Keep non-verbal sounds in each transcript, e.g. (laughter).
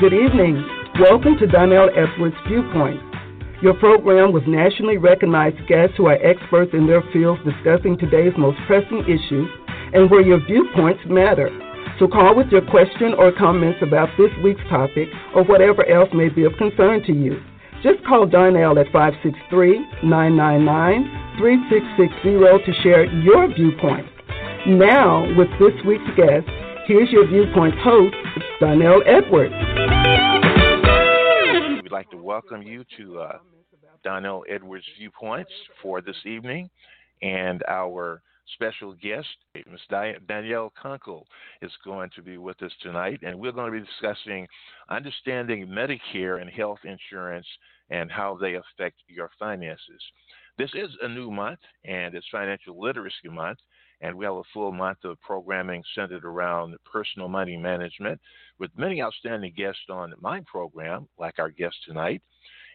Good evening. Welcome to Darnell Edwards Viewpoint. Your program with nationally recognized guests who are experts in their fields discussing today's most pressing issues and where your viewpoints matter. So call with your question or comments about this week's topic or whatever else may be of concern to you. Just call Darnell at 563-999-3660 to share your viewpoint. Now, with this week's guest, here's your viewpoint host, Darnell Edwards. We'd like to welcome you to uh, Darnell Edwards Viewpoints for this evening, and our special guest, Ms. Danielle Kunkle, is going to be with us tonight, and we're going to be discussing understanding Medicare and health insurance and how they affect your finances. This is a new month, and it's Financial Literacy Month, and we have a full month of programming centered around personal money management with many outstanding guests on my program, like our guest tonight,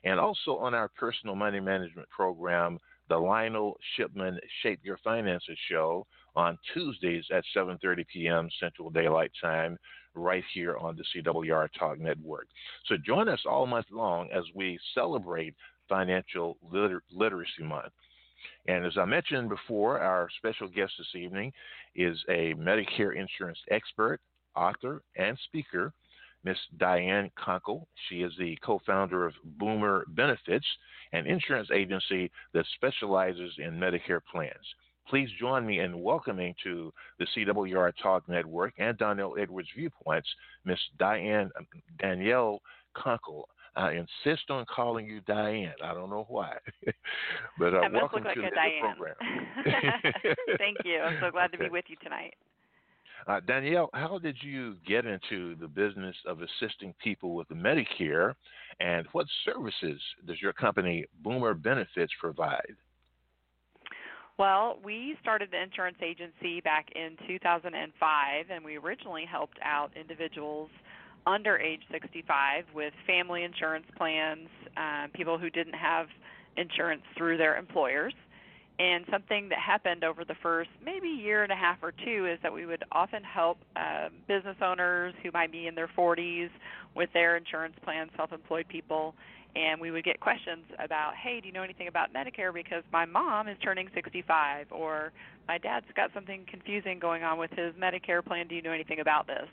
and also on our personal money management program the Lionel Shipman Shape Your Finances show on Tuesdays at 7:30 p.m. Central Daylight Time right here on the CWR Talk Network. So join us all month long as we celebrate Financial Liter- Literacy Month. And as I mentioned before, our special guest this evening is a Medicare insurance expert, author, and speaker, Miss Diane Kunkle. She is the co founder of Boomer Benefits, an insurance agency that specializes in Medicare plans. Please join me in welcoming to the CWR Talk Network and Darnell Edwards Viewpoints, Miss Diane Danielle Kunkle. I insist on calling you Diane. I don't know why, (laughs) but uh, welcome like to the Diane. program. (laughs) Thank you. I'm so glad okay. to be with you tonight. Uh, Danielle, how did you get into the business of assisting people with Medicare, and what services does your company Boomer Benefits provide? Well, we started the insurance agency back in 2005, and we originally helped out individuals under age 65 with family insurance plans, uh, people who didn't have insurance through their employers. And something that happened over the first maybe year and a half or two is that we would often help uh, business owners who might be in their 40s with their insurance plans, self employed people. And we would get questions about, hey, do you know anything about Medicare? Because my mom is turning 65, or my dad's got something confusing going on with his Medicare plan. Do you know anything about this?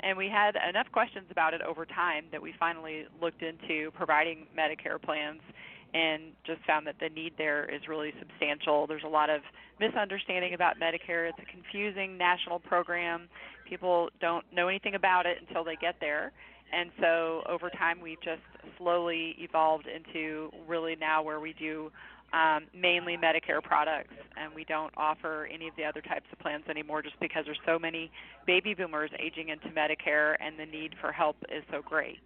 And we had enough questions about it over time that we finally looked into providing Medicare plans and just found that the need there is really substantial. There's a lot of misunderstanding about Medicare. It's a confusing national program. People don't know anything about it until they get there. And so over time, we've just slowly evolved into really now where we do um, mainly Medicare products, and we don't offer any of the other types of plans anymore just because there's so many baby boomers aging into Medicare and the need for help is so great.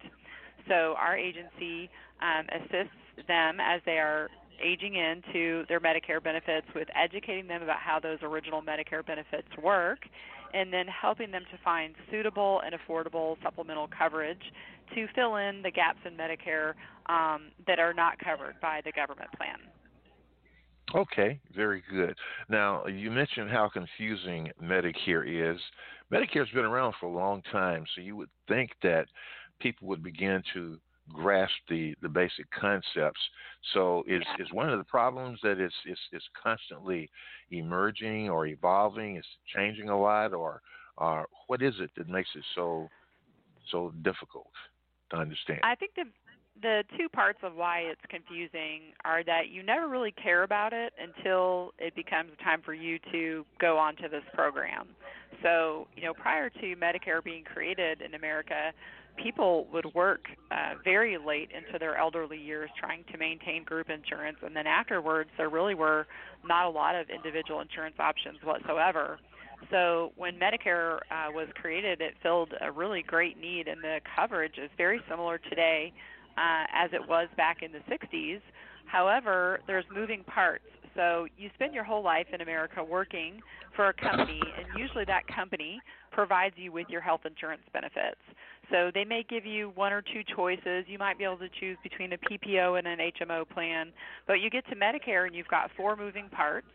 So our agency um, assists them as they are aging into their Medicare benefits with educating them about how those original Medicare benefits work and then helping them to find suitable and affordable supplemental coverage to fill in the gaps in Medicare um, that are not covered by the government plan. Okay, very good. Now, you mentioned how confusing Medicare is. Medicare's been around for a long time, so you would think that people would begin to grasp the, the basic concepts. So is is one of the problems that it's it's, it's constantly emerging or evolving, it's changing a lot, or or what is it that makes it so so difficult to understand? I think the the two parts of why it's confusing are that you never really care about it until it becomes time for you to go onto this program. So, you know, prior to Medicare being created in America, people would work uh, very late into their elderly years trying to maintain group insurance, and then afterwards, there really were not a lot of individual insurance options whatsoever. So when Medicare uh, was created, it filled a really great need, and the coverage is very similar today uh, as it was back in the 60s. However, there's moving parts. So you spend your whole life in America working for a company, and usually that company provides you with your health insurance benefits. So they may give you one or two choices. You might be able to choose between a PPO and an HMO plan, but you get to Medicare and you've got four moving parts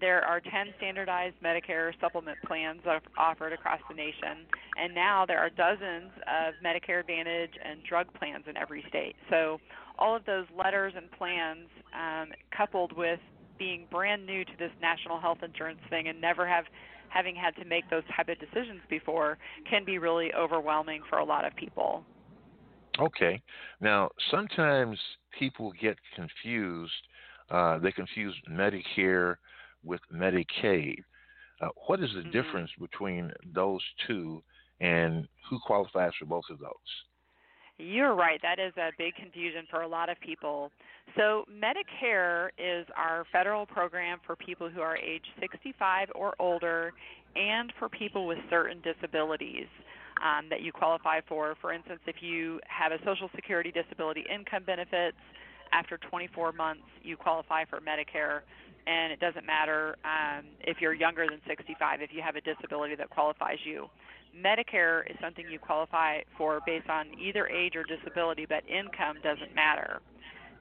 there are 10 standardized Medicare supplement plans offered across the nation, and now there are dozens of Medicare Advantage and drug plans in every state. So, all of those letters and plans, um, coupled with being brand new to this national health insurance thing and never have having had to make those type of decisions before, can be really overwhelming for a lot of people. Okay. Now, sometimes people get confused. Uh, they confuse Medicare with Medicaid. Uh, what is the mm-hmm. difference between those two, and who qualifies for both of those? You're right. That is a big confusion for a lot of people. So, Medicare is our federal program for people who are age 65 or older and for people with certain disabilities um, that you qualify for. For instance, if you have a Social Security disability income benefits, after 24 months, you qualify for Medicare and it doesn't matter um, if you're younger than 65 if you have a disability that qualifies you. Medicare is something you qualify for based on either age or disability, but income doesn't matter.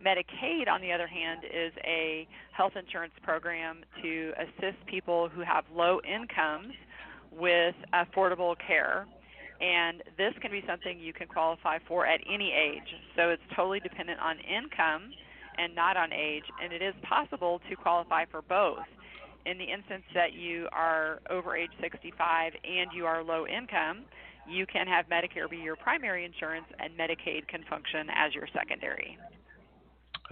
Medicaid, on the other hand, is a health insurance program to assist people who have low incomes with affordable care. And this can be something you can qualify for at any age. So it's totally dependent on income and not on age, and it is possible to qualify for both. In the instance that you are over age 65 and you are low income, you can have Medicare be your primary insurance, and Medicaid can function as your secondary.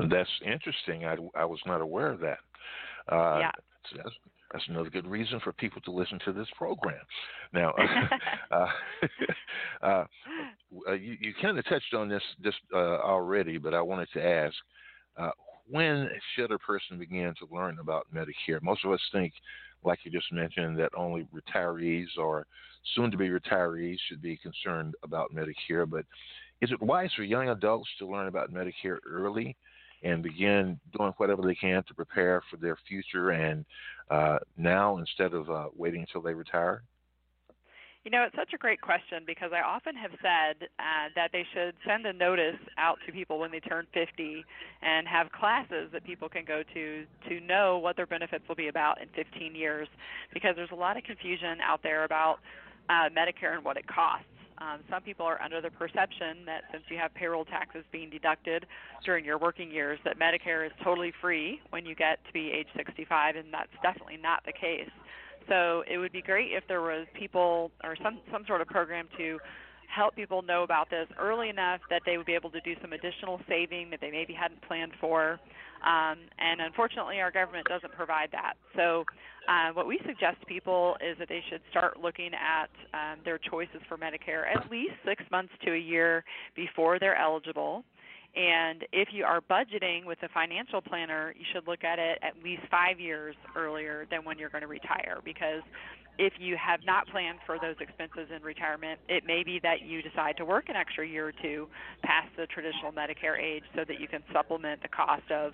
That's interesting. I, I was not aware of that. Uh, yeah. That's, that's another good reason for people to listen to this program. Now, (laughs) (laughs) uh, (laughs) uh, uh, you, you kind of touched on this this uh, already, but I wanted to ask: uh, when should a person begin to learn about Medicare? Most of us think, like you just mentioned, that only retirees or soon to be retirees should be concerned about Medicare. But is it wise for young adults to learn about Medicare early and begin doing whatever they can to prepare for their future and uh, now instead of uh, waiting until they retire? You know, it's such a great question because I often have said uh, that they should send a notice out to people when they turn 50 and have classes that people can go to to know what their benefits will be about in 15 years because there's a lot of confusion out there about uh, Medicare and what it costs. Um, some people are under the perception that since you have payroll taxes being deducted during your working years, that Medicare is totally free when you get to be age 65, and that's definitely not the case. So it would be great if there was people or some some sort of program to help people know about this early enough that they would be able to do some additional saving that they maybe hadn't planned for. Um, and unfortunately, our government doesn't provide that. So, uh, what we suggest to people is that they should start looking at um, their choices for Medicare at least six months to a year before they're eligible. And if you are budgeting with a financial planner, you should look at it at least five years earlier than when you're going to retire because if you have not planned for those expenses in retirement, it may be that you decide to work an extra year or two past the traditional Medicare age so that you can supplement the cost of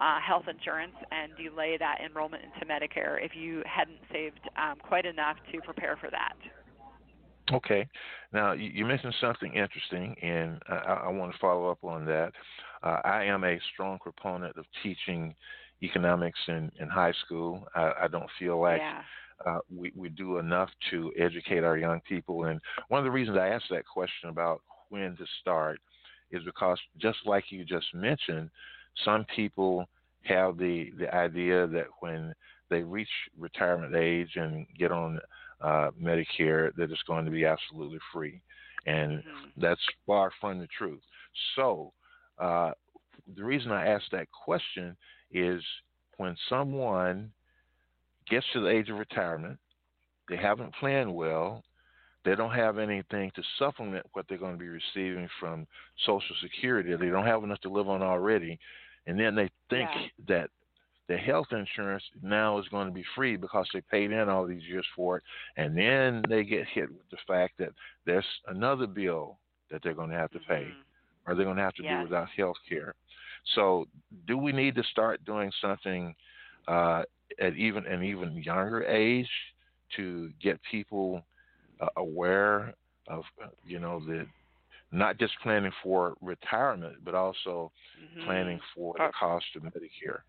uh, health insurance and delay that enrollment into Medicare if you hadn't saved um, quite enough to prepare for that. Okay. Now, you mentioned something interesting, and I, I want to follow up on that. Uh, I am a strong proponent of teaching economics in, in high school. I, I don't feel like yeah. uh, we, we do enough to educate our young people. And one of the reasons I asked that question about when to start is because, just like you just mentioned, some people have the, the idea that when they reach retirement age and get on uh, Medicare that is going to be absolutely free. And mm-hmm. that's far from the truth. So, uh, the reason I ask that question is when someone gets to the age of retirement, they haven't planned well, they don't have anything to supplement what they're going to be receiving from Social Security, they don't have enough to live on already, and then they think yeah. that the health insurance now is going to be free because they paid in all these years for it, and then they get hit with the fact that there's another bill that they're going to have to pay, mm-hmm. or they're going to have to yes. do without health care. So, do we need to start doing something uh, at even an even younger age to get people uh, aware of you know the not just planning for retirement, but also mm-hmm. planning for the cost of Medicare?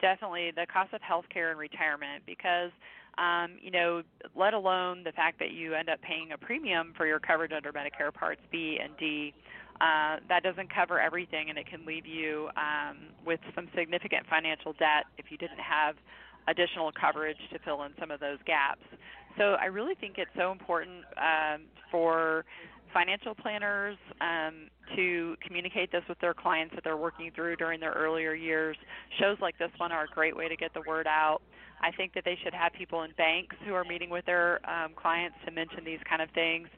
Definitely the cost of health care and retirement because um, you know, let alone the fact that you end up paying a premium for your coverage under Medicare Parts B and D. Uh, that doesn't cover everything, and it can leave you um, with some significant financial debt if you didn't have additional coverage to fill in some of those gaps. So I really think it's so important um, for financial planners um, to communicate this with their clients that they're working through during their earlier years. Shows like this one are a great way to get the word out. I think that they should have people in banks who are meeting with their um, clients to mention these kind of things.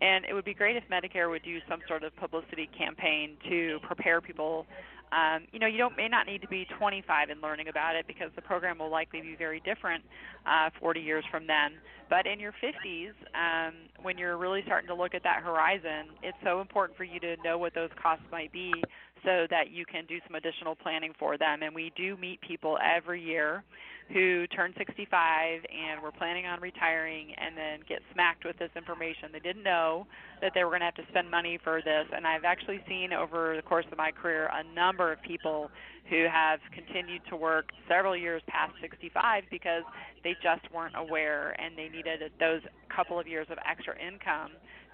And it would be great if Medicare would do some sort of publicity campaign to prepare people um, you know, you don't may not need to be 25 in learning about it because the program will likely be very different uh, 40 years from then. But in your 50s, um, when you're really starting to look at that horizon, it's so important for you to know what those costs might be so that you can do some additional planning for them. And we do meet people every year who turn 65 and were planning on retiring and then get smacked with this information. They didn't know that they were going to have to spend money for this. And I've actually seen over the course of my career a number of people who have continued to work several years past 65 because they just weren't aware and they needed those couple of years of extra income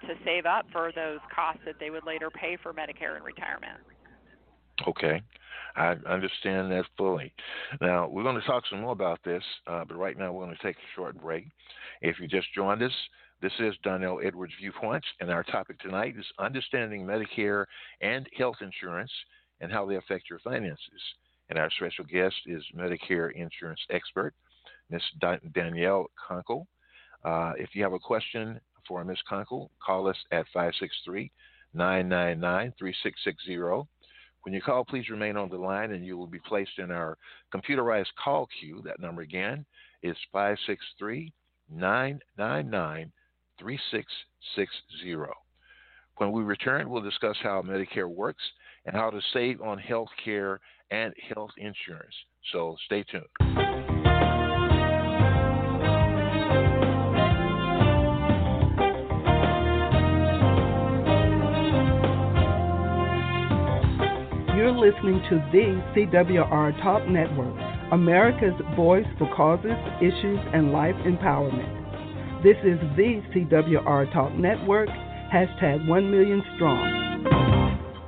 to save up for those costs that they would later pay for Medicare and retirement. Okay. I understand that fully. Now, we're going to talk some more about this, uh, but right now we're going to take a short break. If you just joined us, this is Darnell Edwards Viewpoints, and our topic tonight is understanding Medicare and health insurance and how they affect your finances. And our special guest is Medicare insurance expert, Ms. Danielle Kunkle. Uh, if you have a question for Ms. Kunkle, call us at 563 999 3660. When you call, please remain on the line and you will be placed in our computerized call queue. That number again is 563 999 3660. When we return, we'll discuss how Medicare works and how to save on health care and health insurance. So stay tuned. Listening to the CWR Talk Network, America's voice for causes, issues, and life empowerment. This is the CWR Talk Network, hashtag 1 million strong.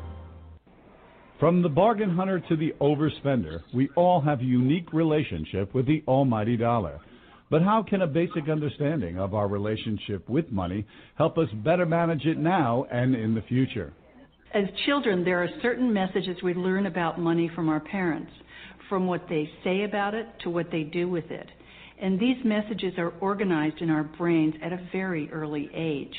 From the bargain hunter to the overspender, we all have a unique relationship with the almighty dollar. But how can a basic understanding of our relationship with money help us better manage it now and in the future? As children, there are certain messages we learn about money from our parents, from what they say about it to what they do with it. And these messages are organized in our brains at a very early age.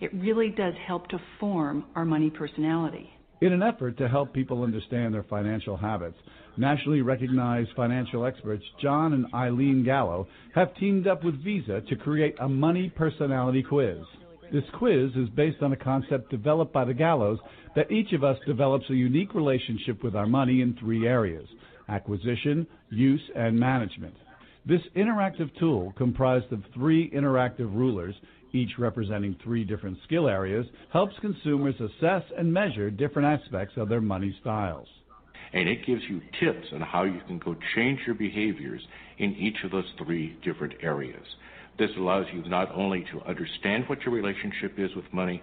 It really does help to form our money personality. In an effort to help people understand their financial habits, nationally recognized financial experts John and Eileen Gallo have teamed up with Visa to create a money personality quiz. This quiz is based on a concept developed by the Gallos that each of us develops a unique relationship with our money in three areas acquisition, use, and management. This interactive tool, comprised of three interactive rulers, each representing three different skill areas, helps consumers assess and measure different aspects of their money styles. And it gives you tips on how you can go change your behaviors in each of those three different areas. This allows you not only to understand what your relationship is with money,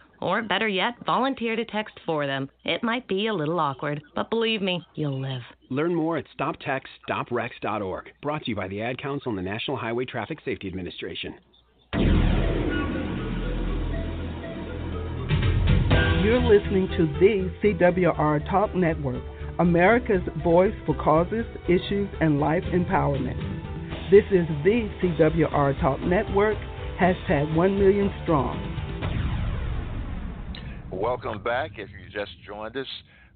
Or better yet, volunteer to text for them. It might be a little awkward, but believe me, you'll live. Learn more at stoptextsstopwrecks.org. Brought to you by the Ad Council and the National Highway Traffic Safety Administration. You're listening to the CWR Talk Network, America's voice for causes, issues, and life empowerment. This is the CWR Talk Network, hashtag 1 million strong. Welcome back. If you just joined us,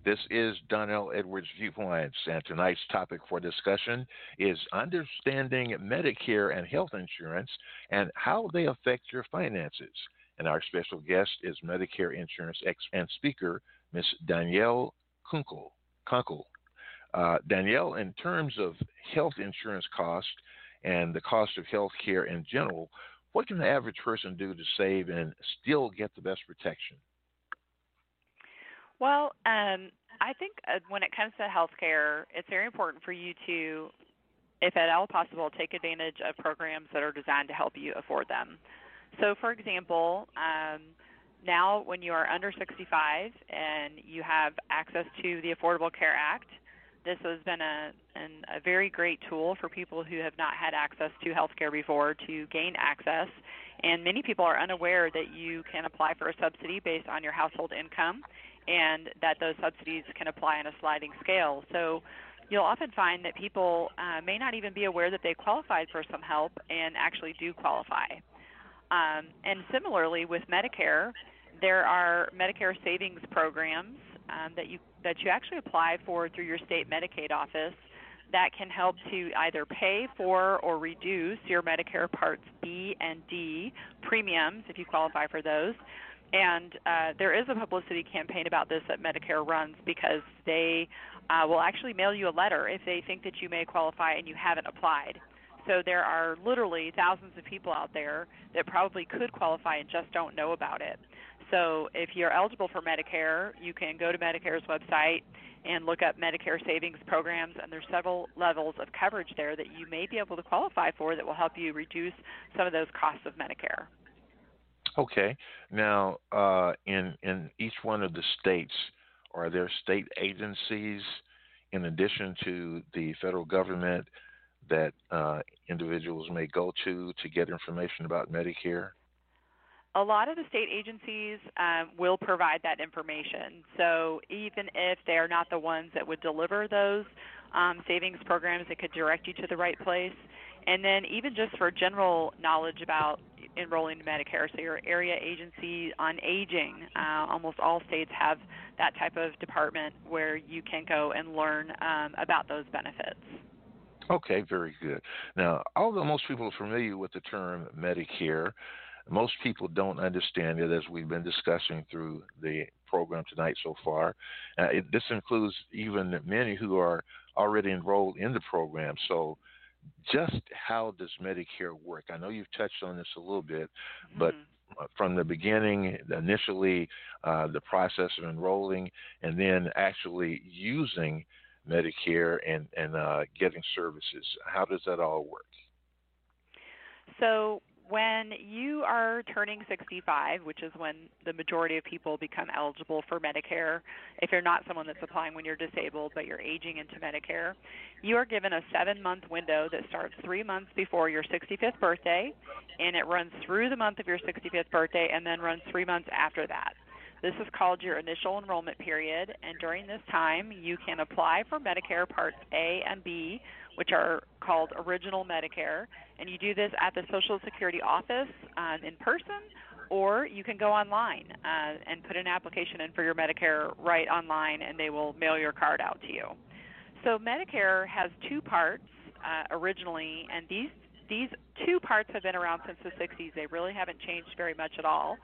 This is Darnell Edwards Viewpoints, and tonight's topic for discussion is understanding Medicare and health insurance and how they affect your finances. And our special guest is Medicare insurance expert and speaker, Ms. Danielle Kunkle. Kunkle. Uh, Danielle, in terms of health insurance cost and the cost of health care in general, what can the average person do to save and still get the best protection? Well, um, I think uh, when it comes to healthcare, it's very important for you to, if at all possible, take advantage of programs that are designed to help you afford them. So, for example, um, now when you are under 65 and you have access to the Affordable Care Act, this has been a, an, a very great tool for people who have not had access to health care before to gain access. And many people are unaware that you can apply for a subsidy based on your household income and that those subsidies can apply on a sliding scale. So you'll often find that people uh, may not even be aware that they qualified for some help and actually do qualify. Um, and similarly with Medicare, there are Medicare savings programs um, that you that you actually apply for through your state Medicaid office that can help to either pay for or reduce your Medicare Parts B and D premiums if you qualify for those. And uh, there is a publicity campaign about this that Medicare runs because they uh, will actually mail you a letter if they think that you may qualify and you haven't applied. So there are literally thousands of people out there that probably could qualify and just don't know about it. So if you're eligible for Medicare, you can go to Medicare's website and look up Medicare savings programs, and there's several levels of coverage there that you may be able to qualify for that will help you reduce some of those costs of Medicare. Okay. Now, uh, in in each one of the states, are there state agencies in addition to the federal government that uh, individuals may go to to get information about Medicare? a lot of the state agencies um, will provide that information. So even if they are not the ones that would deliver those um, savings programs, it could direct you to the right place. And then even just for general knowledge about enrolling in Medicare, so your area agency on aging, uh, almost all states have that type of department where you can go and learn um, about those benefits. Okay, very good. Now, although most people are familiar with the term Medicare, most people don't understand it, as we've been discussing through the program tonight so far. Uh, it, this includes even many who are already enrolled in the program. So, just how does Medicare work? I know you've touched on this a little bit, mm-hmm. but from the beginning, initially, uh, the process of enrolling, and then actually using Medicare and and uh, getting services. How does that all work? So when you are turning 65, which is when the majority of people become eligible for Medicare, if you're not someone that's applying when you're disabled but you're aging into Medicare, you are given a seven month window that starts three months before your 65th birthday and it runs through the month of your 65th birthday and then runs three months after that. This is called your initial enrollment period, and during this time, you can apply for Medicare Parts A and B which are called Original Medicare. And you do this at the Social Security office um, in person, or you can go online uh, and put an application in for your Medicare right online, and they will mail your card out to you. So Medicare has two parts uh, originally, and these these two parts have been around since the 60s. They really haven't changed very much at all.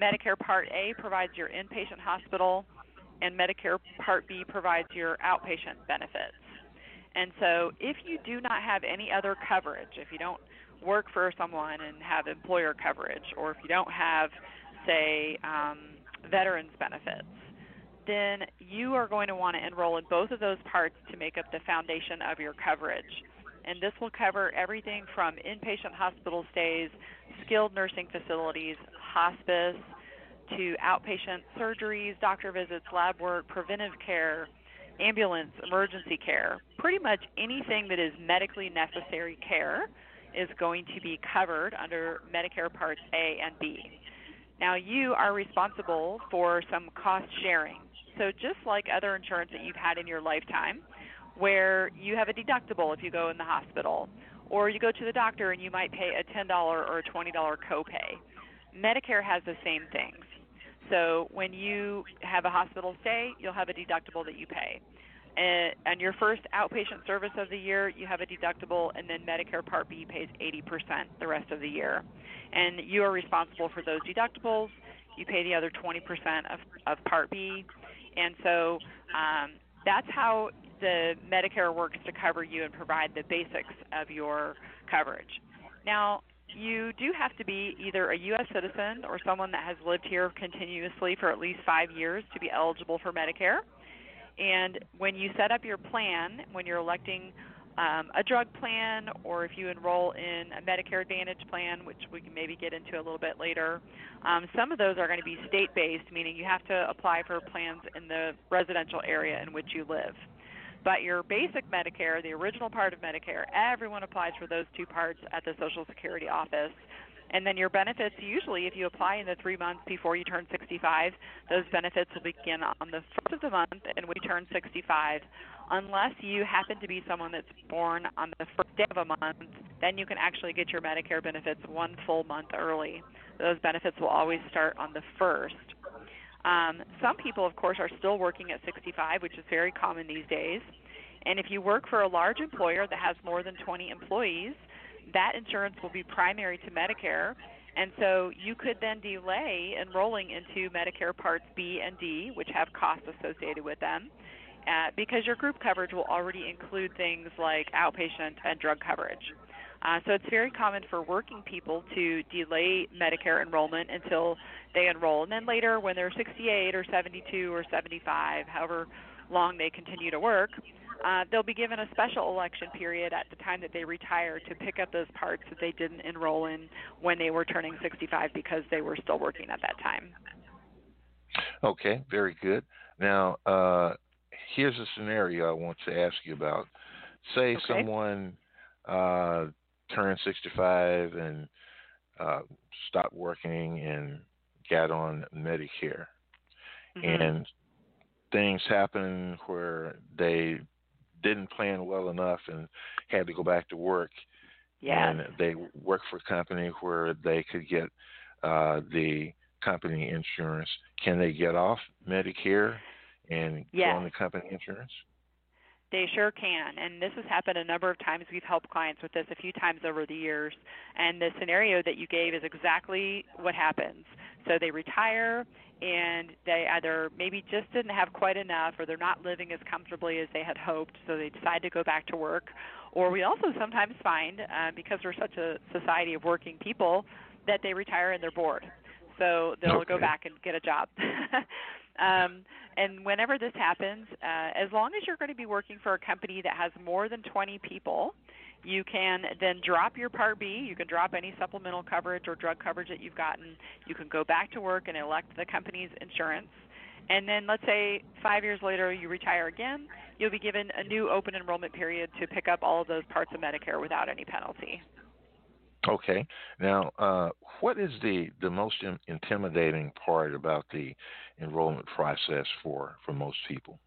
Medicare Part A provides your inpatient hospital, and Medicare Part B provides your outpatient benefits. And so, if you do not have any other coverage, if you don't work for someone and have employer coverage, or if you don't have, say, um, veterans benefits, then you are going to want to enroll in both of those parts to make up the foundation of your coverage. And this will cover everything from inpatient hospital stays, skilled nursing facilities, hospice, to outpatient surgeries, doctor visits, lab work, preventive care, ambulance, emergency care, pretty much anything that is medically necessary care is going to be covered under Medicare Parts A and B. Now, you are responsible for some cost sharing. So, just like other insurance that you've had in your lifetime, where you have a deductible if you go in the hospital, or you go to the doctor and you might pay a $10 or a $20 copay, Medicare has the same things. So when you have a hospital stay, you'll have a deductible that you pay. And, and your first outpatient service of the year, you have a deductible, and then Medicare Part B pays 80% the rest of the year. And you are responsible for those deductibles. You pay the other 20% of, of Part B. And so um, that's how the Medicare works to cover you and provide the basics of your coverage. Now, you do have to be either a U.S. citizen or someone that has lived here continuously for at least five years to be eligible for Medicare. And when you set up your plan, when you're electing um, a drug plan, or if you enroll in a Medicare Advantage plan, which we can maybe get into a little bit later, um, some of those are going to be state based, meaning you have to apply for plans in the residential area in which you live. But your basic Medicare, the original part of Medicare, everyone applies for those two parts at the Social Security office. And then your benefits, usually, if you apply in the three months before you turn 65, those benefits will begin on the first of the month and we turn 65. Unless you happen to be someone that's born on the first day of a month, then you can actually get your Medicare benefits one full month early. Those benefits will always start on the first. Um, some people, of course, are still working at 65, which is very common these days. And if you work for a large employer that has more than 20 employees, that insurance will be primary to Medicare. And so you could then delay enrolling into Medicare Parts B and D, which have costs associated with them, uh, because your group coverage will already include things like outpatient and drug coverage. Uh, so it's very common for working people to delay Medicare enrollment until they enroll. And then later, when they're 68 or 72 or 75, however long they continue to work, uh, they'll be given a special election period at the time that they retire to pick up those parts that they didn't enroll in when they were turning 65 because they were still working at that time. Okay, very good. Now, uh, here's a scenario I want to ask you about. Say okay. someone uh, turned 65 and uh, stopped working and got on Medicare, mm-hmm. and things happen where they didn't plan well enough and had to go back to work. Yeah. And they work for a company where they could get uh, the company insurance. Can they get off Medicare and yes. go on the company insurance? They sure can. And this has happened a number of times. We've helped clients with this a few times over the years. And the scenario that you gave is exactly what happens. So they retire and they either maybe just didn't have quite enough or they're not living as comfortably as they had hoped, so they decide to go back to work. Or we also sometimes find, uh, because we're such a society of working people, that they retire and they're bored. So they'll okay. go back and get a job. (laughs) um, and whenever this happens, uh, as long as you're going to be working for a company that has more than 20 people, you can then drop your Part B. You can drop any supplemental coverage or drug coverage that you've gotten. You can go back to work and elect the company's insurance. And then let's say five years later you retire again, you'll be given a new open enrollment period to pick up all of those parts of Medicare without any penalty. Okay. Now, uh, what is the the most in, intimidating part about the enrollment process for for most people?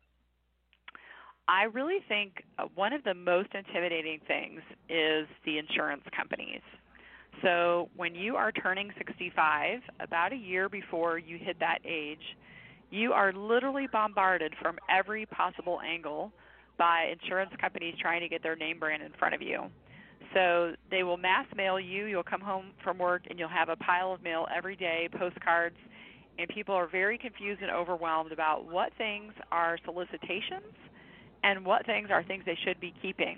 I really think uh, one of the most intimidating things is the insurance companies. So, when you are turning 65, about a year before you hit that age, you are literally bombarded from every possible angle by insurance companies trying to get their name brand in front of you. So they will mass mail you. You'll come home from work and you'll have a pile of mail every day, postcards, and people are very confused and overwhelmed about what things are solicitations and what things are things they should be keeping.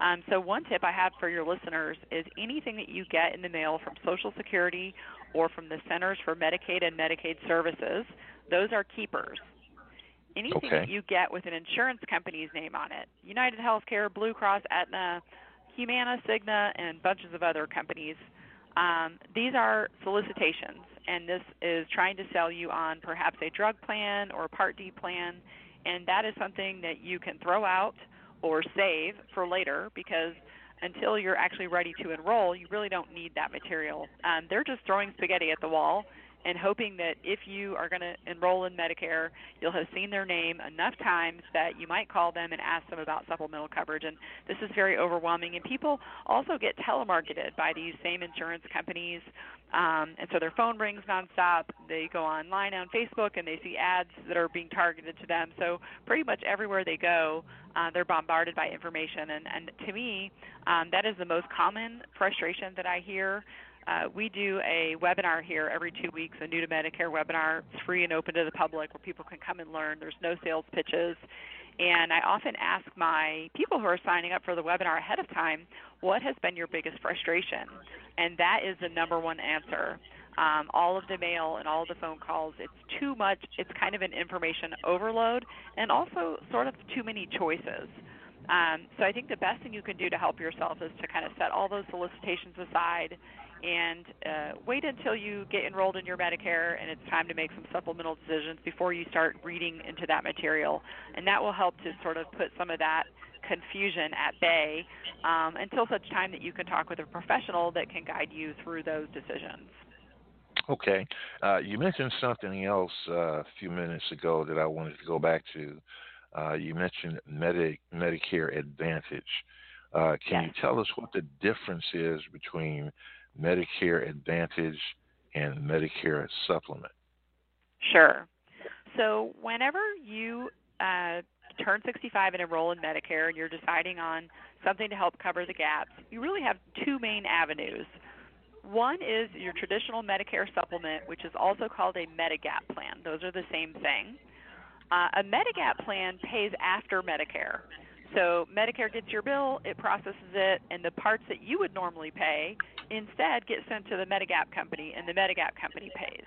Um, so, one tip I have for your listeners is anything that you get in the mail from Social Security or from the Centers for Medicaid and Medicaid Services, those are keepers. Anything okay. that you get with an insurance company's name on it, United Healthcare, Blue Cross, Aetna, Humana, Cigna, and bunches of other companies, um, these are solicitations, and this is trying to sell you on perhaps a drug plan or a Part D plan and that is something that you can throw out or save for later because until you're actually ready to enroll, you really don't need that material. Um, they're just throwing spaghetti at the wall, and hoping that if you are going to enroll in Medicare, you'll have seen their name enough times that you might call them and ask them about supplemental coverage. And this is very overwhelming. And people also get telemarketed by these same insurance companies. Um, and so their phone rings nonstop. They go online on Facebook and they see ads that are being targeted to them. So pretty much everywhere they go, uh, they're bombarded by information. And, and to me, um, that is the most common frustration that I hear uh, we do a webinar here every two weeks, a new to Medicare webinar. It's free and open to the public where people can come and learn. There's no sales pitches. And I often ask my people who are signing up for the webinar ahead of time, what has been your biggest frustration? And that is the number one answer. Um, all of the mail and all the phone calls, it's too much. It's kind of an information overload and also sort of too many choices. Um, so I think the best thing you can do to help yourself is to kind of set all those solicitations aside and uh, wait until you get enrolled in your Medicare and it's time to make some supplemental decisions before you start reading into that material. And that will help to sort of put some of that confusion at bay um, until such time that you can talk with a professional that can guide you through those decisions. Okay. Uh, you mentioned something else uh, a few minutes ago that I wanted to go back to. Uh, you mentioned Medi- Medicare Advantage. Uh, can yes. you tell us what the difference is between Medicare Advantage and Medicare Supplement? Sure. So, whenever you uh, turn 65 and enroll in Medicare and you're deciding on something to help cover the gaps, you really have two main avenues. One is your traditional Medicare supplement, which is also called a Medigap plan. Those are the same thing. Uh, a Medigap plan pays after Medicare. So Medicare gets your bill, it processes it, and the parts that you would normally pay instead get sent to the Medigap company, and the Medigap company pays.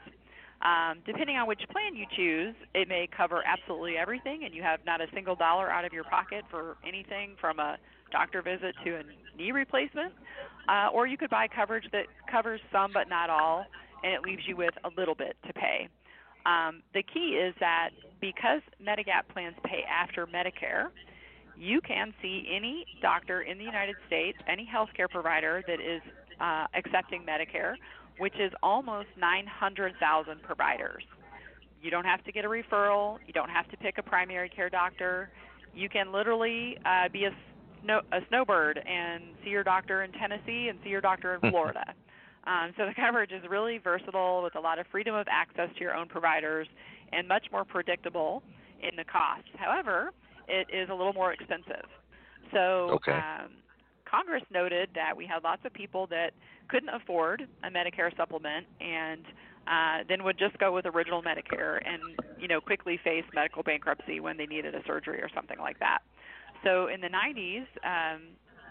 Um, depending on which plan you choose, it may cover absolutely everything, and you have not a single dollar out of your pocket for anything from a doctor visit to a knee replacement. Uh, or you could buy coverage that covers some but not all, and it leaves you with a little bit to pay. Um, the key is that because Medigap plans pay after Medicare, you can see any doctor in the United States, any healthcare provider that is uh, accepting Medicare, which is almost 900,000 providers. You don't have to get a referral. You don't have to pick a primary care doctor. You can literally uh, be a, snow, a snowbird and see your doctor in Tennessee and see your doctor in (laughs) Florida. um, so the coverage is really versatile with a lot of freedom of access to your own providers and much more predictable in the cost. However, it is a little more expensive. So okay. um, Congress noted that we had lots of people that couldn't afford a Medicare supplement and uh, then would just go with original Medicare and you know quickly face medical bankruptcy when they needed a surgery or something like that. So in the 90s, um,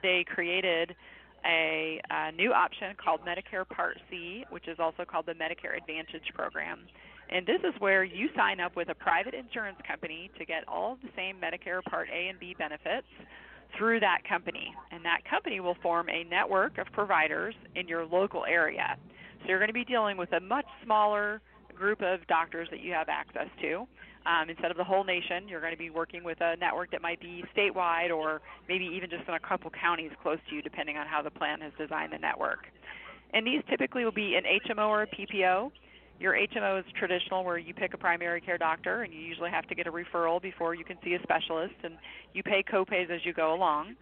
they created a, a new option called Medicare Part C, which is also called the Medicare Advantage program. And this is where you sign up with a private insurance company to get all the same Medicare Part A and B benefits through that company. And that company will form a network of providers in your local area. So you're going to be dealing with a much smaller group of doctors that you have access to. Um, instead of the whole nation, you're going to be working with a network that might be statewide or maybe even just in a couple counties close to you, depending on how the plan has designed the network. And these typically will be an HMO or a PPO. Your HMO is traditional where you pick a primary care doctor and you usually have to get a referral before you can see a specialist and you pay copays as you go along.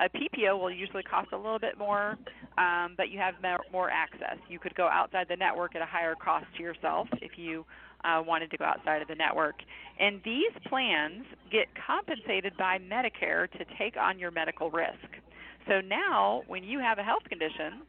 A PPO will usually cost a little bit more, um, but you have more access. You could go outside the network at a higher cost to yourself if you uh, wanted to go outside of the network. And these plans get compensated by Medicare to take on your medical risk. So now, when you have a health condition,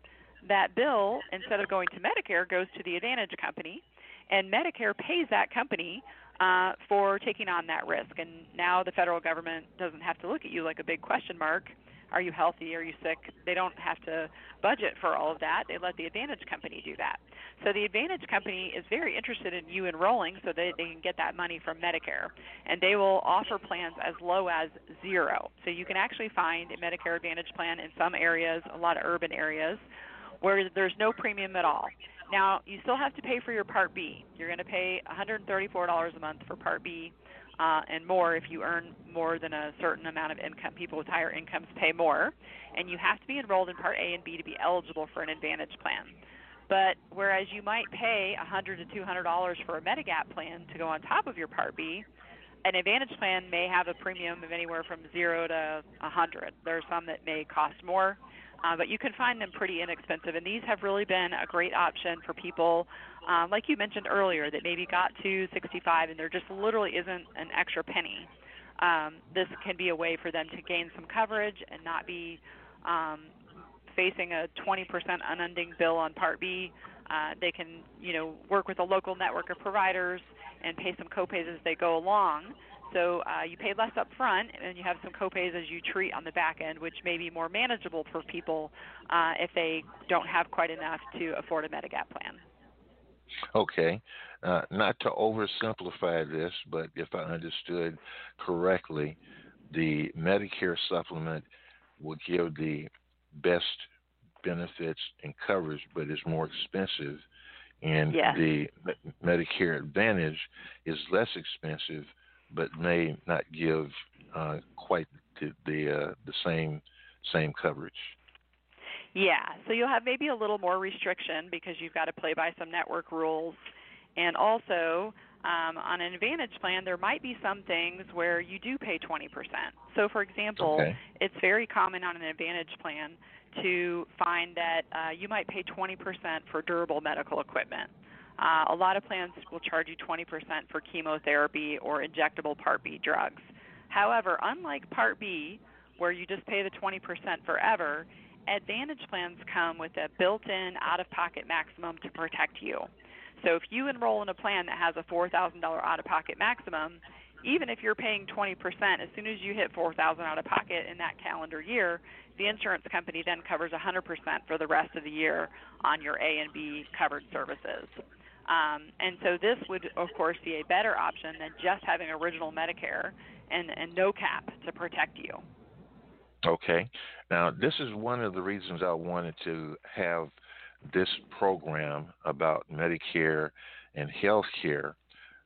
that bill, instead of going to Medicare, goes to the Advantage company, and Medicare pays that company uh, for taking on that risk. And now the federal government doesn't have to look at you like a big question mark. Are you healthy? Are you sick? They don't have to budget for all of that. They let the Advantage company do that. So the Advantage company is very interested in you enrolling so that they can get that money from Medicare. And they will offer plans as low as zero. So you can actually find a Medicare Advantage plan in some areas, a lot of urban areas, where there's no premium at all. Now, you still have to pay for your Part B. You're going to pay $134 a month for Part B uh, and more if you earn more than a certain amount of income. People with higher incomes pay more. And you have to be enrolled in Part A and B to be eligible for an Advantage plan. But whereas you might pay $100 to two hundred dollars for a Medigap plan to go on top of your Part B, an Advantage plan may have a premium of anywhere from zero to a hundred. There are some that may cost more, uh, but you can find them pretty inexpensive. And these have really been a great option for people, um, like you mentioned earlier, that maybe got to 65 and there just literally isn't an extra penny. Um, this can be a way for them to gain some coverage and not be um, facing a 20% unending bill on Part B. Uh, they can, you know, work with a local network of providers and pay some copays as they go along. So uh, you pay less up front, and you have some copays as you treat on the back end, which may be more manageable for people uh, if they don't have quite enough to afford a Medigap plan. Okay. Uh, not to oversimplify this, but if I understood correctly, the Medicare supplement will give the best benefits and coverage, but it's more expensive. And yes. the Medicare Advantage is less expensive, but may not give uh, quite the the, uh, the same same coverage. Yeah, so you'll have maybe a little more restriction because you've got to play by some network rules, and also um, on an Advantage plan, there might be some things where you do pay 20%. So, for example, okay. it's very common on an Advantage plan to find that uh, you might pay 20% for durable medical equipment. Uh, a lot of plans will charge you 20% for chemotherapy or injectable Part B drugs. However, unlike Part B, where you just pay the 20% forever, Advantage plans come with a built in out of pocket maximum to protect you. So if you enroll in a plan that has a $4,000 out of pocket maximum, even if you're paying 20%, as soon as you hit 4,000 out of pocket in that calendar year, the insurance company then covers 100% for the rest of the year on your A and B covered services. Um, and so this would, of course, be a better option than just having original Medicare and, and no cap to protect you. Okay. Now, this is one of the reasons I wanted to have this program about Medicare and health care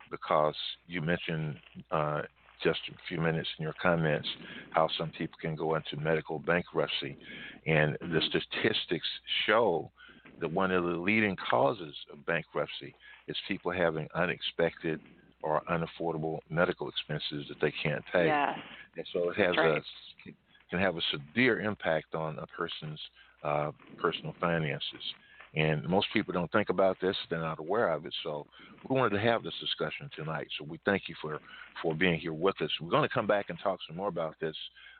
because you mentioned uh, just a few minutes in your comments how some people can go into medical bankruptcy. And the statistics show that one of the leading causes of bankruptcy is people having unexpected or unaffordable medical expenses that they can't pay. Yes. And so it has right. a can have a severe impact on a person's uh, personal finances. And most people don't think about this; they're not aware of it. So we wanted to have this discussion tonight. So we thank you for for being here with us. We're going to come back and talk some more about this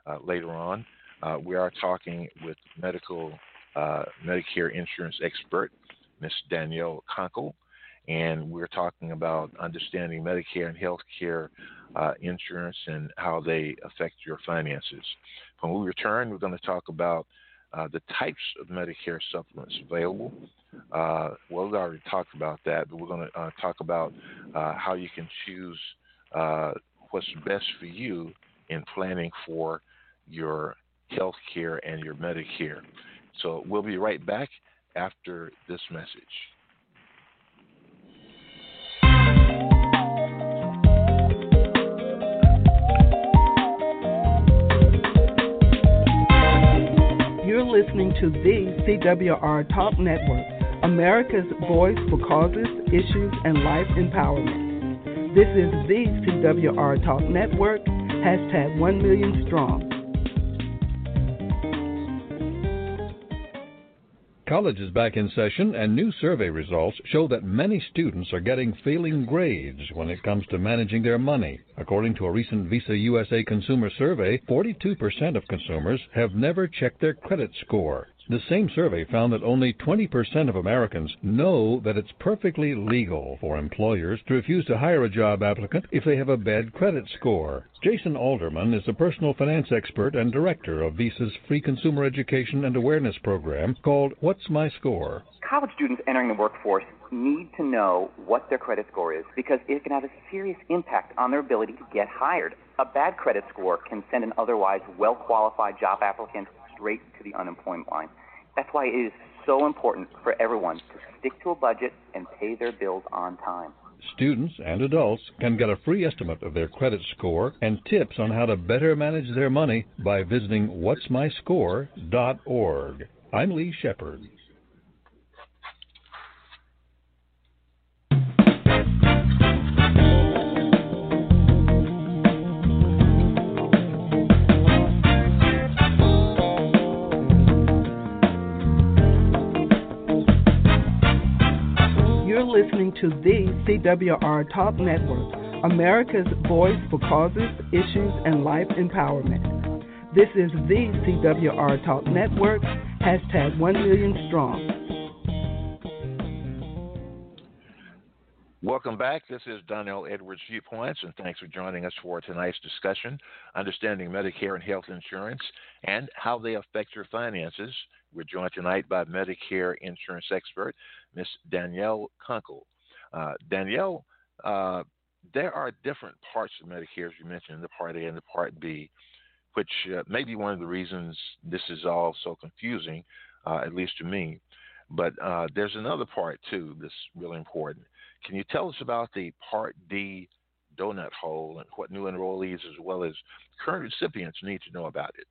uh, later on. Uh, we are talking with medical uh, Medicare insurance expert Ms. Danielle Kunkle, and we're talking about understanding Medicare and health care uh, insurance and how they affect your finances. When we return, we're going to talk about uh, the types of Medicare supplements available. Uh, well, we already talked about that, but we're going to uh, talk about uh, how you can choose uh, what's best for you in planning for your health care and your Medicare. So we'll be right back after this message. You're listening to the CWR Talk Network, America's voice for causes, issues, and life empowerment. This is the CWR Talk Network, hashtag 1 million strong. College is back in session, and new survey results show that many students are getting failing grades when it comes to managing their money. According to a recent Visa USA consumer survey, 42% of consumers have never checked their credit score. The same survey found that only 20% of Americans know that it's perfectly legal for employers to refuse to hire a job applicant if they have a bad credit score. Jason Alderman is a personal finance expert and director of Visa's free consumer education and awareness program called What's My Score? College students entering the workforce need to know what their credit score is because it can have a serious impact on their ability to get hired. A bad credit score can send an otherwise well qualified job applicant straight to the unemployment line. That's why it is so important for everyone to stick to a budget and pay their bills on time. Students and adults can get a free estimate of their credit score and tips on how to better manage their money by visiting whatsmyscore.org. I'm Lee Shepard. To the CWR Talk Network, America's voice for causes, issues, and life empowerment. This is the CWR Talk Network, hashtag 1 million strong. Welcome back. This is Darnell Edwards Viewpoints, and thanks for joining us for tonight's discussion Understanding Medicare and Health Insurance and How They Affect Your Finances. We're joined tonight by Medicare insurance expert, Miss Danielle Kunkle. Uh, Danielle, uh, there are different parts of Medicare, as you mentioned, the Part A and the Part B, which uh, may be one of the reasons this is all so confusing, uh, at least to me. But uh, there's another part, too, that's really important. Can you tell us about the Part D donut hole and what new enrollees as well as current recipients need to know about it?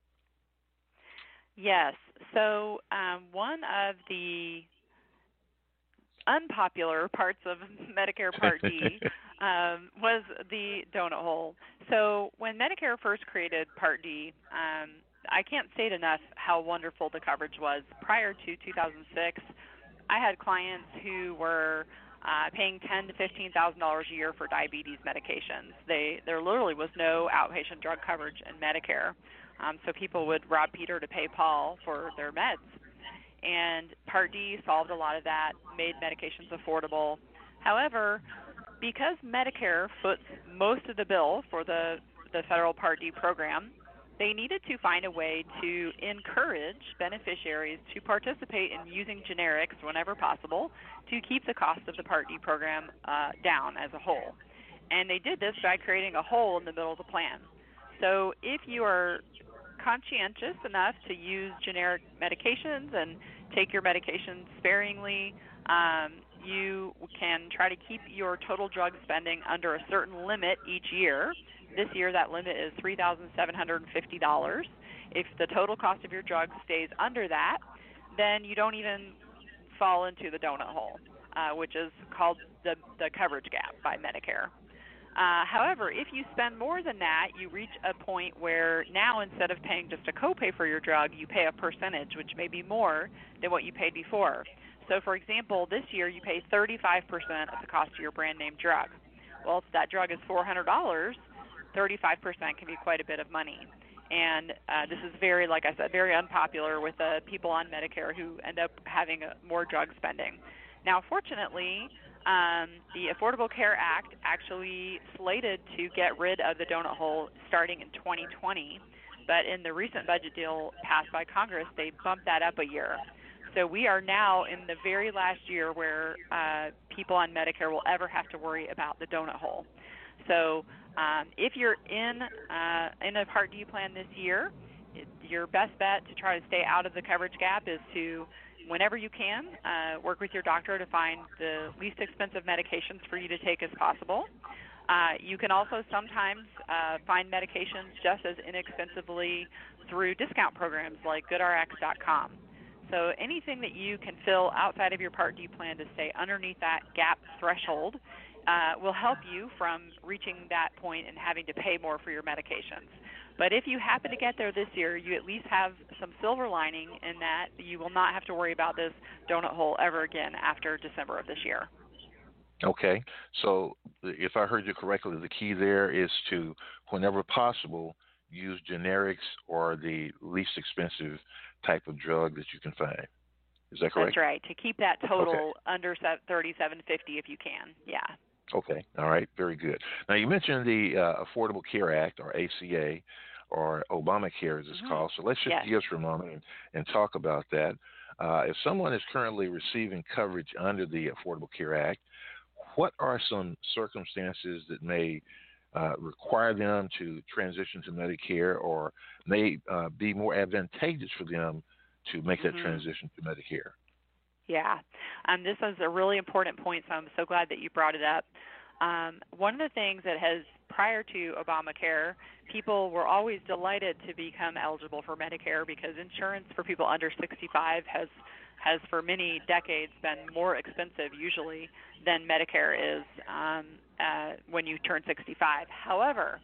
Yes. So, um, one of the unpopular parts of Medicare Part D (laughs) um, was the donut hole. So, when Medicare first created Part D, um, I can't state enough how wonderful the coverage was. Prior to 2006, I had clients who were uh, paying ten to fifteen thousand dollars a year for diabetes medications. They there literally was no outpatient drug coverage in Medicare, um, so people would rob Peter to pay Paul for their meds. And Part D solved a lot of that, made medications affordable. However, because Medicare foots most of the bill for the the federal Part D program, they needed to find a way to encourage beneficiaries to participate in using generics whenever possible to keep the cost of the Part D program uh, down as a whole. And they did this by creating a hole in the middle of the plan. So if you are conscientious enough to use generic medications and take your medications sparingly, um, you can try to keep your total drug spending under a certain limit each year this year, that limit is $3,750. If the total cost of your drug stays under that, then you don't even fall into the donut hole, uh, which is called the, the coverage gap by Medicare. Uh, however, if you spend more than that, you reach a point where now instead of paying just a copay for your drug, you pay a percentage, which may be more than what you paid before. So, for example, this year you pay 35% of the cost of your brand name drug. Well, if that drug is $400, 35% can be quite a bit of money. And uh, this is very, like I said, very unpopular with the people on Medicare who end up having a, more drug spending. Now, fortunately, um, the Affordable Care Act actually slated to get rid of the donut hole starting in 2020, but in the recent budget deal passed by Congress, they bumped that up a year. So we are now in the very last year where uh, people on Medicare will ever have to worry about the donut hole. So um, if you're in uh, in a Part D plan this year, your best bet to try to stay out of the coverage gap is to, whenever you can, uh, work with your doctor to find the least expensive medications for you to take as possible. Uh, you can also sometimes uh, find medications just as inexpensively through discount programs like GoodRx.com. So anything that you can fill outside of your Part D plan to stay underneath that gap threshold uh, will help you from reaching that point and having to pay more for your medications. But if you happen to get there this year, you at least have some silver lining in that you will not have to worry about this donut hole ever again after December of this year. Okay. So if I heard you correctly, the key there is to, whenever possible, use generics or the least expensive type of drug that you can find. Is that correct? That's right. To keep that total okay. under 3750 if you can. Yeah. Okay. All right. Very good. Now you mentioned the uh, Affordable Care Act or ACA or Obamacare as it's mm-hmm. called. So let's just yes. gears for a moment and, and talk about that. Uh, if someone is currently receiving coverage under the Affordable Care Act, what are some circumstances that may uh, require them to transition to Medicare or may uh, be more advantageous for them to make mm-hmm. that transition to Medicare? Yeah, um, this is a really important point, so I'm so glad that you brought it up. Um, one of the things that has, prior to Obamacare, people were always delighted to become eligible for Medicare because insurance for people under 65 has has for many decades been more expensive usually than Medicare is um, uh, when you turn 65. However,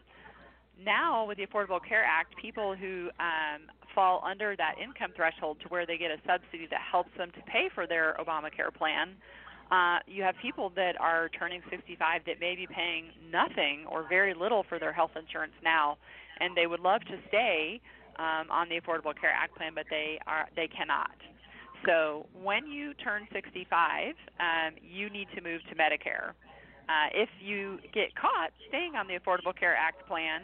now with the Affordable Care Act, people who um, fall under that income threshold to where they get a subsidy that helps them to pay for their Obamacare plan uh, you have people that are turning 65 that may be paying nothing or very little for their health insurance now, and they would love to stay um, on the Affordable Care Act plan, but they are they cannot. So when you turn 65, um, you need to move to Medicare. Uh, if you get caught staying on the Affordable Care Act plan,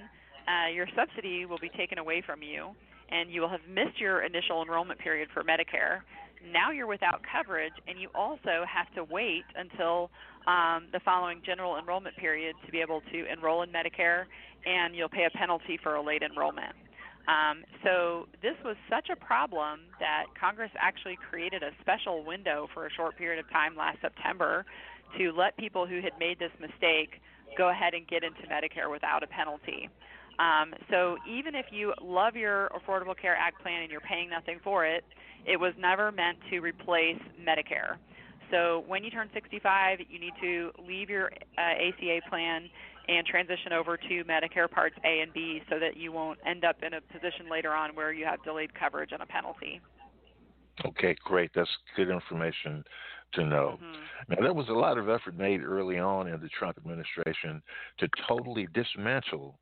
uh, your subsidy will be taken away from you, and you will have missed your initial enrollment period for Medicare. Now you're without coverage, and you also have to wait until um, the following general enrollment period to be able to enroll in Medicare, and you'll pay a penalty for a late enrollment. Um, so this was such a problem that Congress actually created a special window for a short period of time last September to let people who had made this mistake go ahead and get into Medicare without a penalty. Um, so even if you love your Affordable Care Act plan and you're paying nothing for it, it was never meant to replace Medicare. So when you turn 65, you need to leave your uh, ACA plan and transition over to Medicare Parts A and B so that you won't end up in a position later on where you have delayed coverage and a penalty. Okay, great. That's good information to know. Mm-hmm. Now, there was a lot of effort made early on in the Trump administration to totally dismantle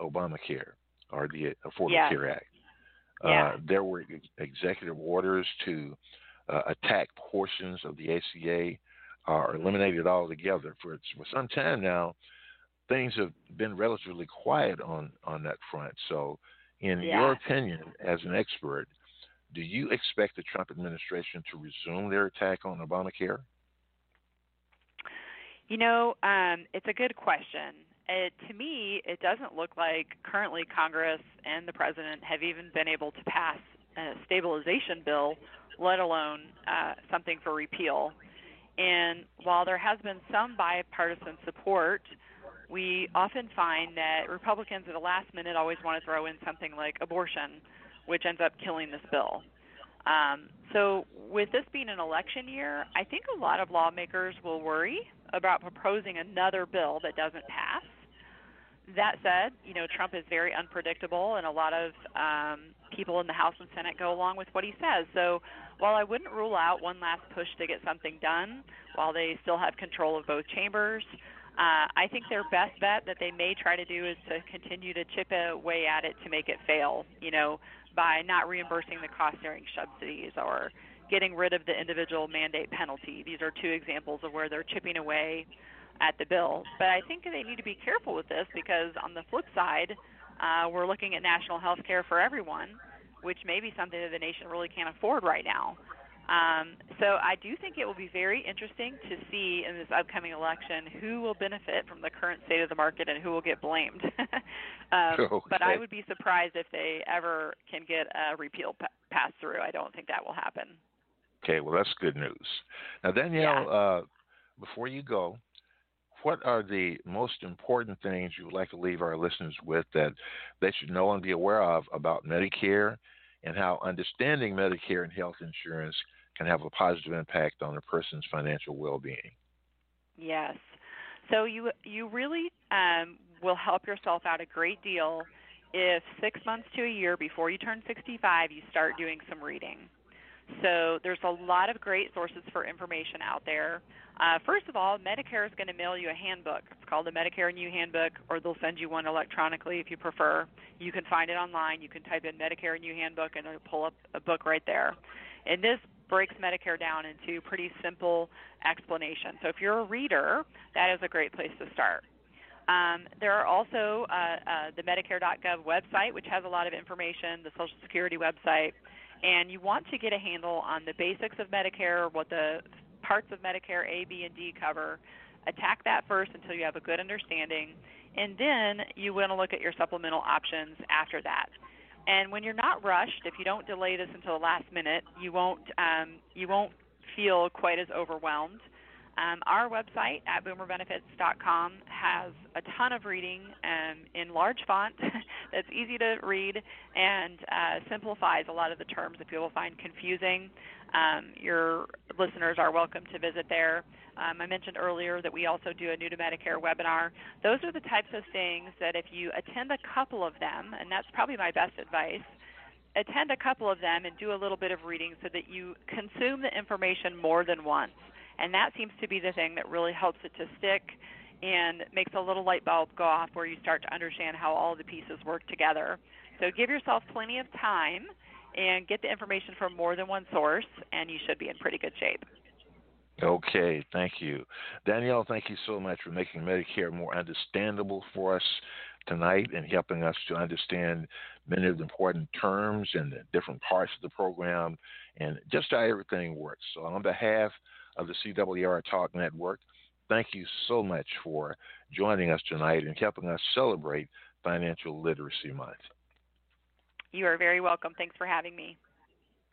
Obamacare or the Affordable yes. Care Act. Yeah. Uh, there were executive orders to uh, attack portions of the ACA or eliminate it altogether. For, for some time now, things have been relatively quiet on, on that front. So, in yeah. your opinion, as an expert, do you expect the Trump administration to resume their attack on Obamacare? You know, um, it's a good question. It, to me, it doesn't look like currently Congress and the president have even been able to pass a stabilization bill, let alone uh, something for repeal. And while there has been some bipartisan support, we often find that Republicans at the last minute always want to throw in something like abortion, which ends up killing this bill. Um, so, with this being an election year, I think a lot of lawmakers will worry about proposing another bill that doesn't pass. That said, you know Trump is very unpredictable, and a lot of um, people in the House and Senate go along with what he says. So, while I wouldn't rule out one last push to get something done, while they still have control of both chambers, uh, I think their best bet that they may try to do is to continue to chip away at it to make it fail. You know, by not reimbursing the cost sharing subsidies or getting rid of the individual mandate penalty. These are two examples of where they're chipping away at the bill. But I think they need to be careful with this because on the flip side, uh, we're looking at national health care for everyone, which may be something that the nation really can't afford right now. Um, so I do think it will be very interesting to see in this upcoming election who will benefit from the current state of the market and who will get blamed. (laughs) um, okay. (laughs) But I would be surprised if they ever can get a repeal pa- passed through. I don't think that will happen. Okay, well that's good news. Now Danielle, yeah. uh, before you go, what are the most important things you would like to leave our listeners with that they should know and be aware of about Medicare and how understanding Medicare and health insurance can have a positive impact on a person's financial well-being. Yes. So you you really um, will help yourself out a great deal if six months to a year before you turn 65, you start doing some reading. So there's a lot of great sources for information out there. Uh, first of all, Medicare is going to mail you a handbook. It's called the Medicare New Handbook, or they'll send you one electronically if you prefer. You can find it online. You can type in Medicare New Handbook, and it'll pull up a book right there. And this breaks Medicare down into pretty simple explanation. So if you're a reader, that is a great place to start. Um, there are also uh, uh, the Medicare.gov website, which has a lot of information, the Social Security website, and you want to get a handle on the basics of Medicare, what the parts of Medicare A, B, and D cover. Attack that first until you have a good understanding, and then you want to look at your supplemental options after that. And when you're not rushed, if you don't delay this until the last minute, you won't um, you won't feel quite as overwhelmed. Um, our website at boomerbenefits.com has a ton of reading um, in large font (laughs) that's easy to read and uh, simplifies a lot of the terms that people find confusing. Um, your listeners are welcome to visit there. Um, I mentioned earlier that we also do a new to Medicare webinar. Those are the types of things that if you attend a couple of them, and that's probably my best advice, attend a couple of them and do a little bit of reading so that you consume the information more than once And that seems to be the thing that really helps it to stick and makes a little light bulb go off where you start to understand how all the pieces work together. So give yourself plenty of time and get the information from more than one source, and you should be in pretty good shape. Okay, thank you. Danielle, thank you so much for making Medicare more understandable for us tonight and helping us to understand many of the important terms and the different parts of the program and just how everything works. So, on behalf of the CWR Talk Network, thank you so much for joining us tonight and helping us celebrate Financial Literacy Month. You are very welcome. Thanks for having me.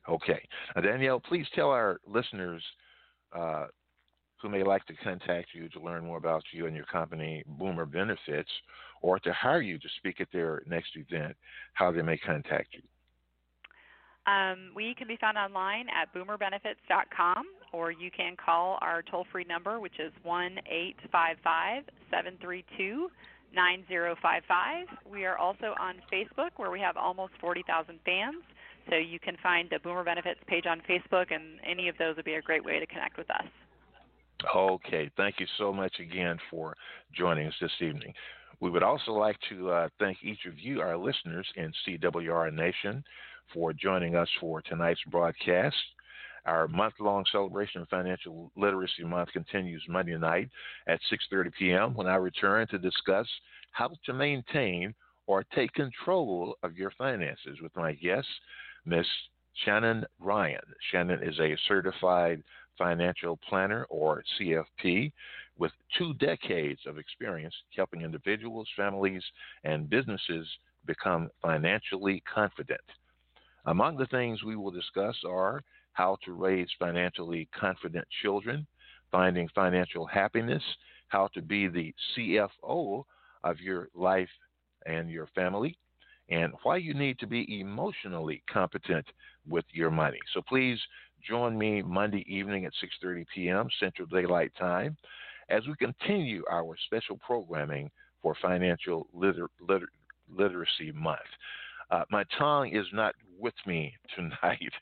Okay. Now, Danielle, please tell our listeners uh, who may like to contact you to learn more about you and your company, Boomer Benefits, or to hire you to speak at their next event, how they may contact you. Um, we can be found online at boomerbenefits.com, or you can call our toll free number, which is 1 855 732 9055. We are also on Facebook, where we have almost 40,000 fans. So you can find the Boomer Benefits page on Facebook, and any of those would be a great way to connect with us. Okay, thank you so much again for joining us this evening. We would also like to uh, thank each of you, our listeners in CWR Nation, for joining us for tonight's broadcast. Our month-long celebration of Financial Literacy Month continues Monday night at 6:30 p.m. when I return to discuss how to maintain or take control of your finances with my guest, Miss Shannon Ryan. Shannon is a certified financial planner or CFP with two decades of experience helping individuals, families, and businesses become financially confident. Among the things we will discuss are how to raise financially confident children, finding financial happiness, how to be the CFO of your life and your family, and why you need to be emotionally competent with your money. So please join me Monday evening at 6:30 p.m. Central Daylight Time as we continue our special programming for Financial Liter- Liter- Literacy Month. Uh, my tongue is not with me (laughs) tonight.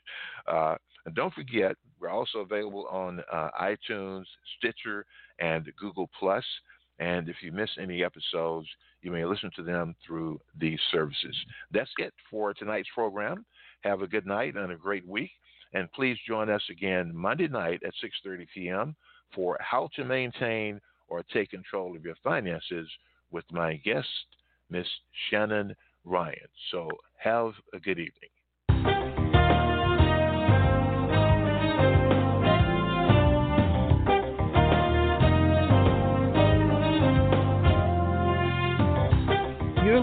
Uh, and don't forget, we're also available on uh, iTunes, Stitcher, and Google Plus. And if you miss any episodes, you may listen to them through these services. That's it for tonight's program. Have a good night and a great week. And please join us again Monday night at 6:30 p.m. for how to maintain or take control of your finances with my guest, Miss Shannon Ryan. So have a good evening.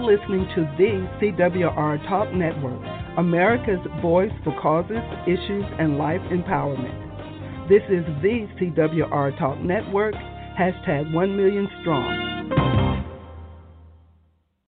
Listening to the CWR Talk Network, America's voice for causes, issues, and life empowerment. This is the CWR Talk Network, hashtag 1 million strong.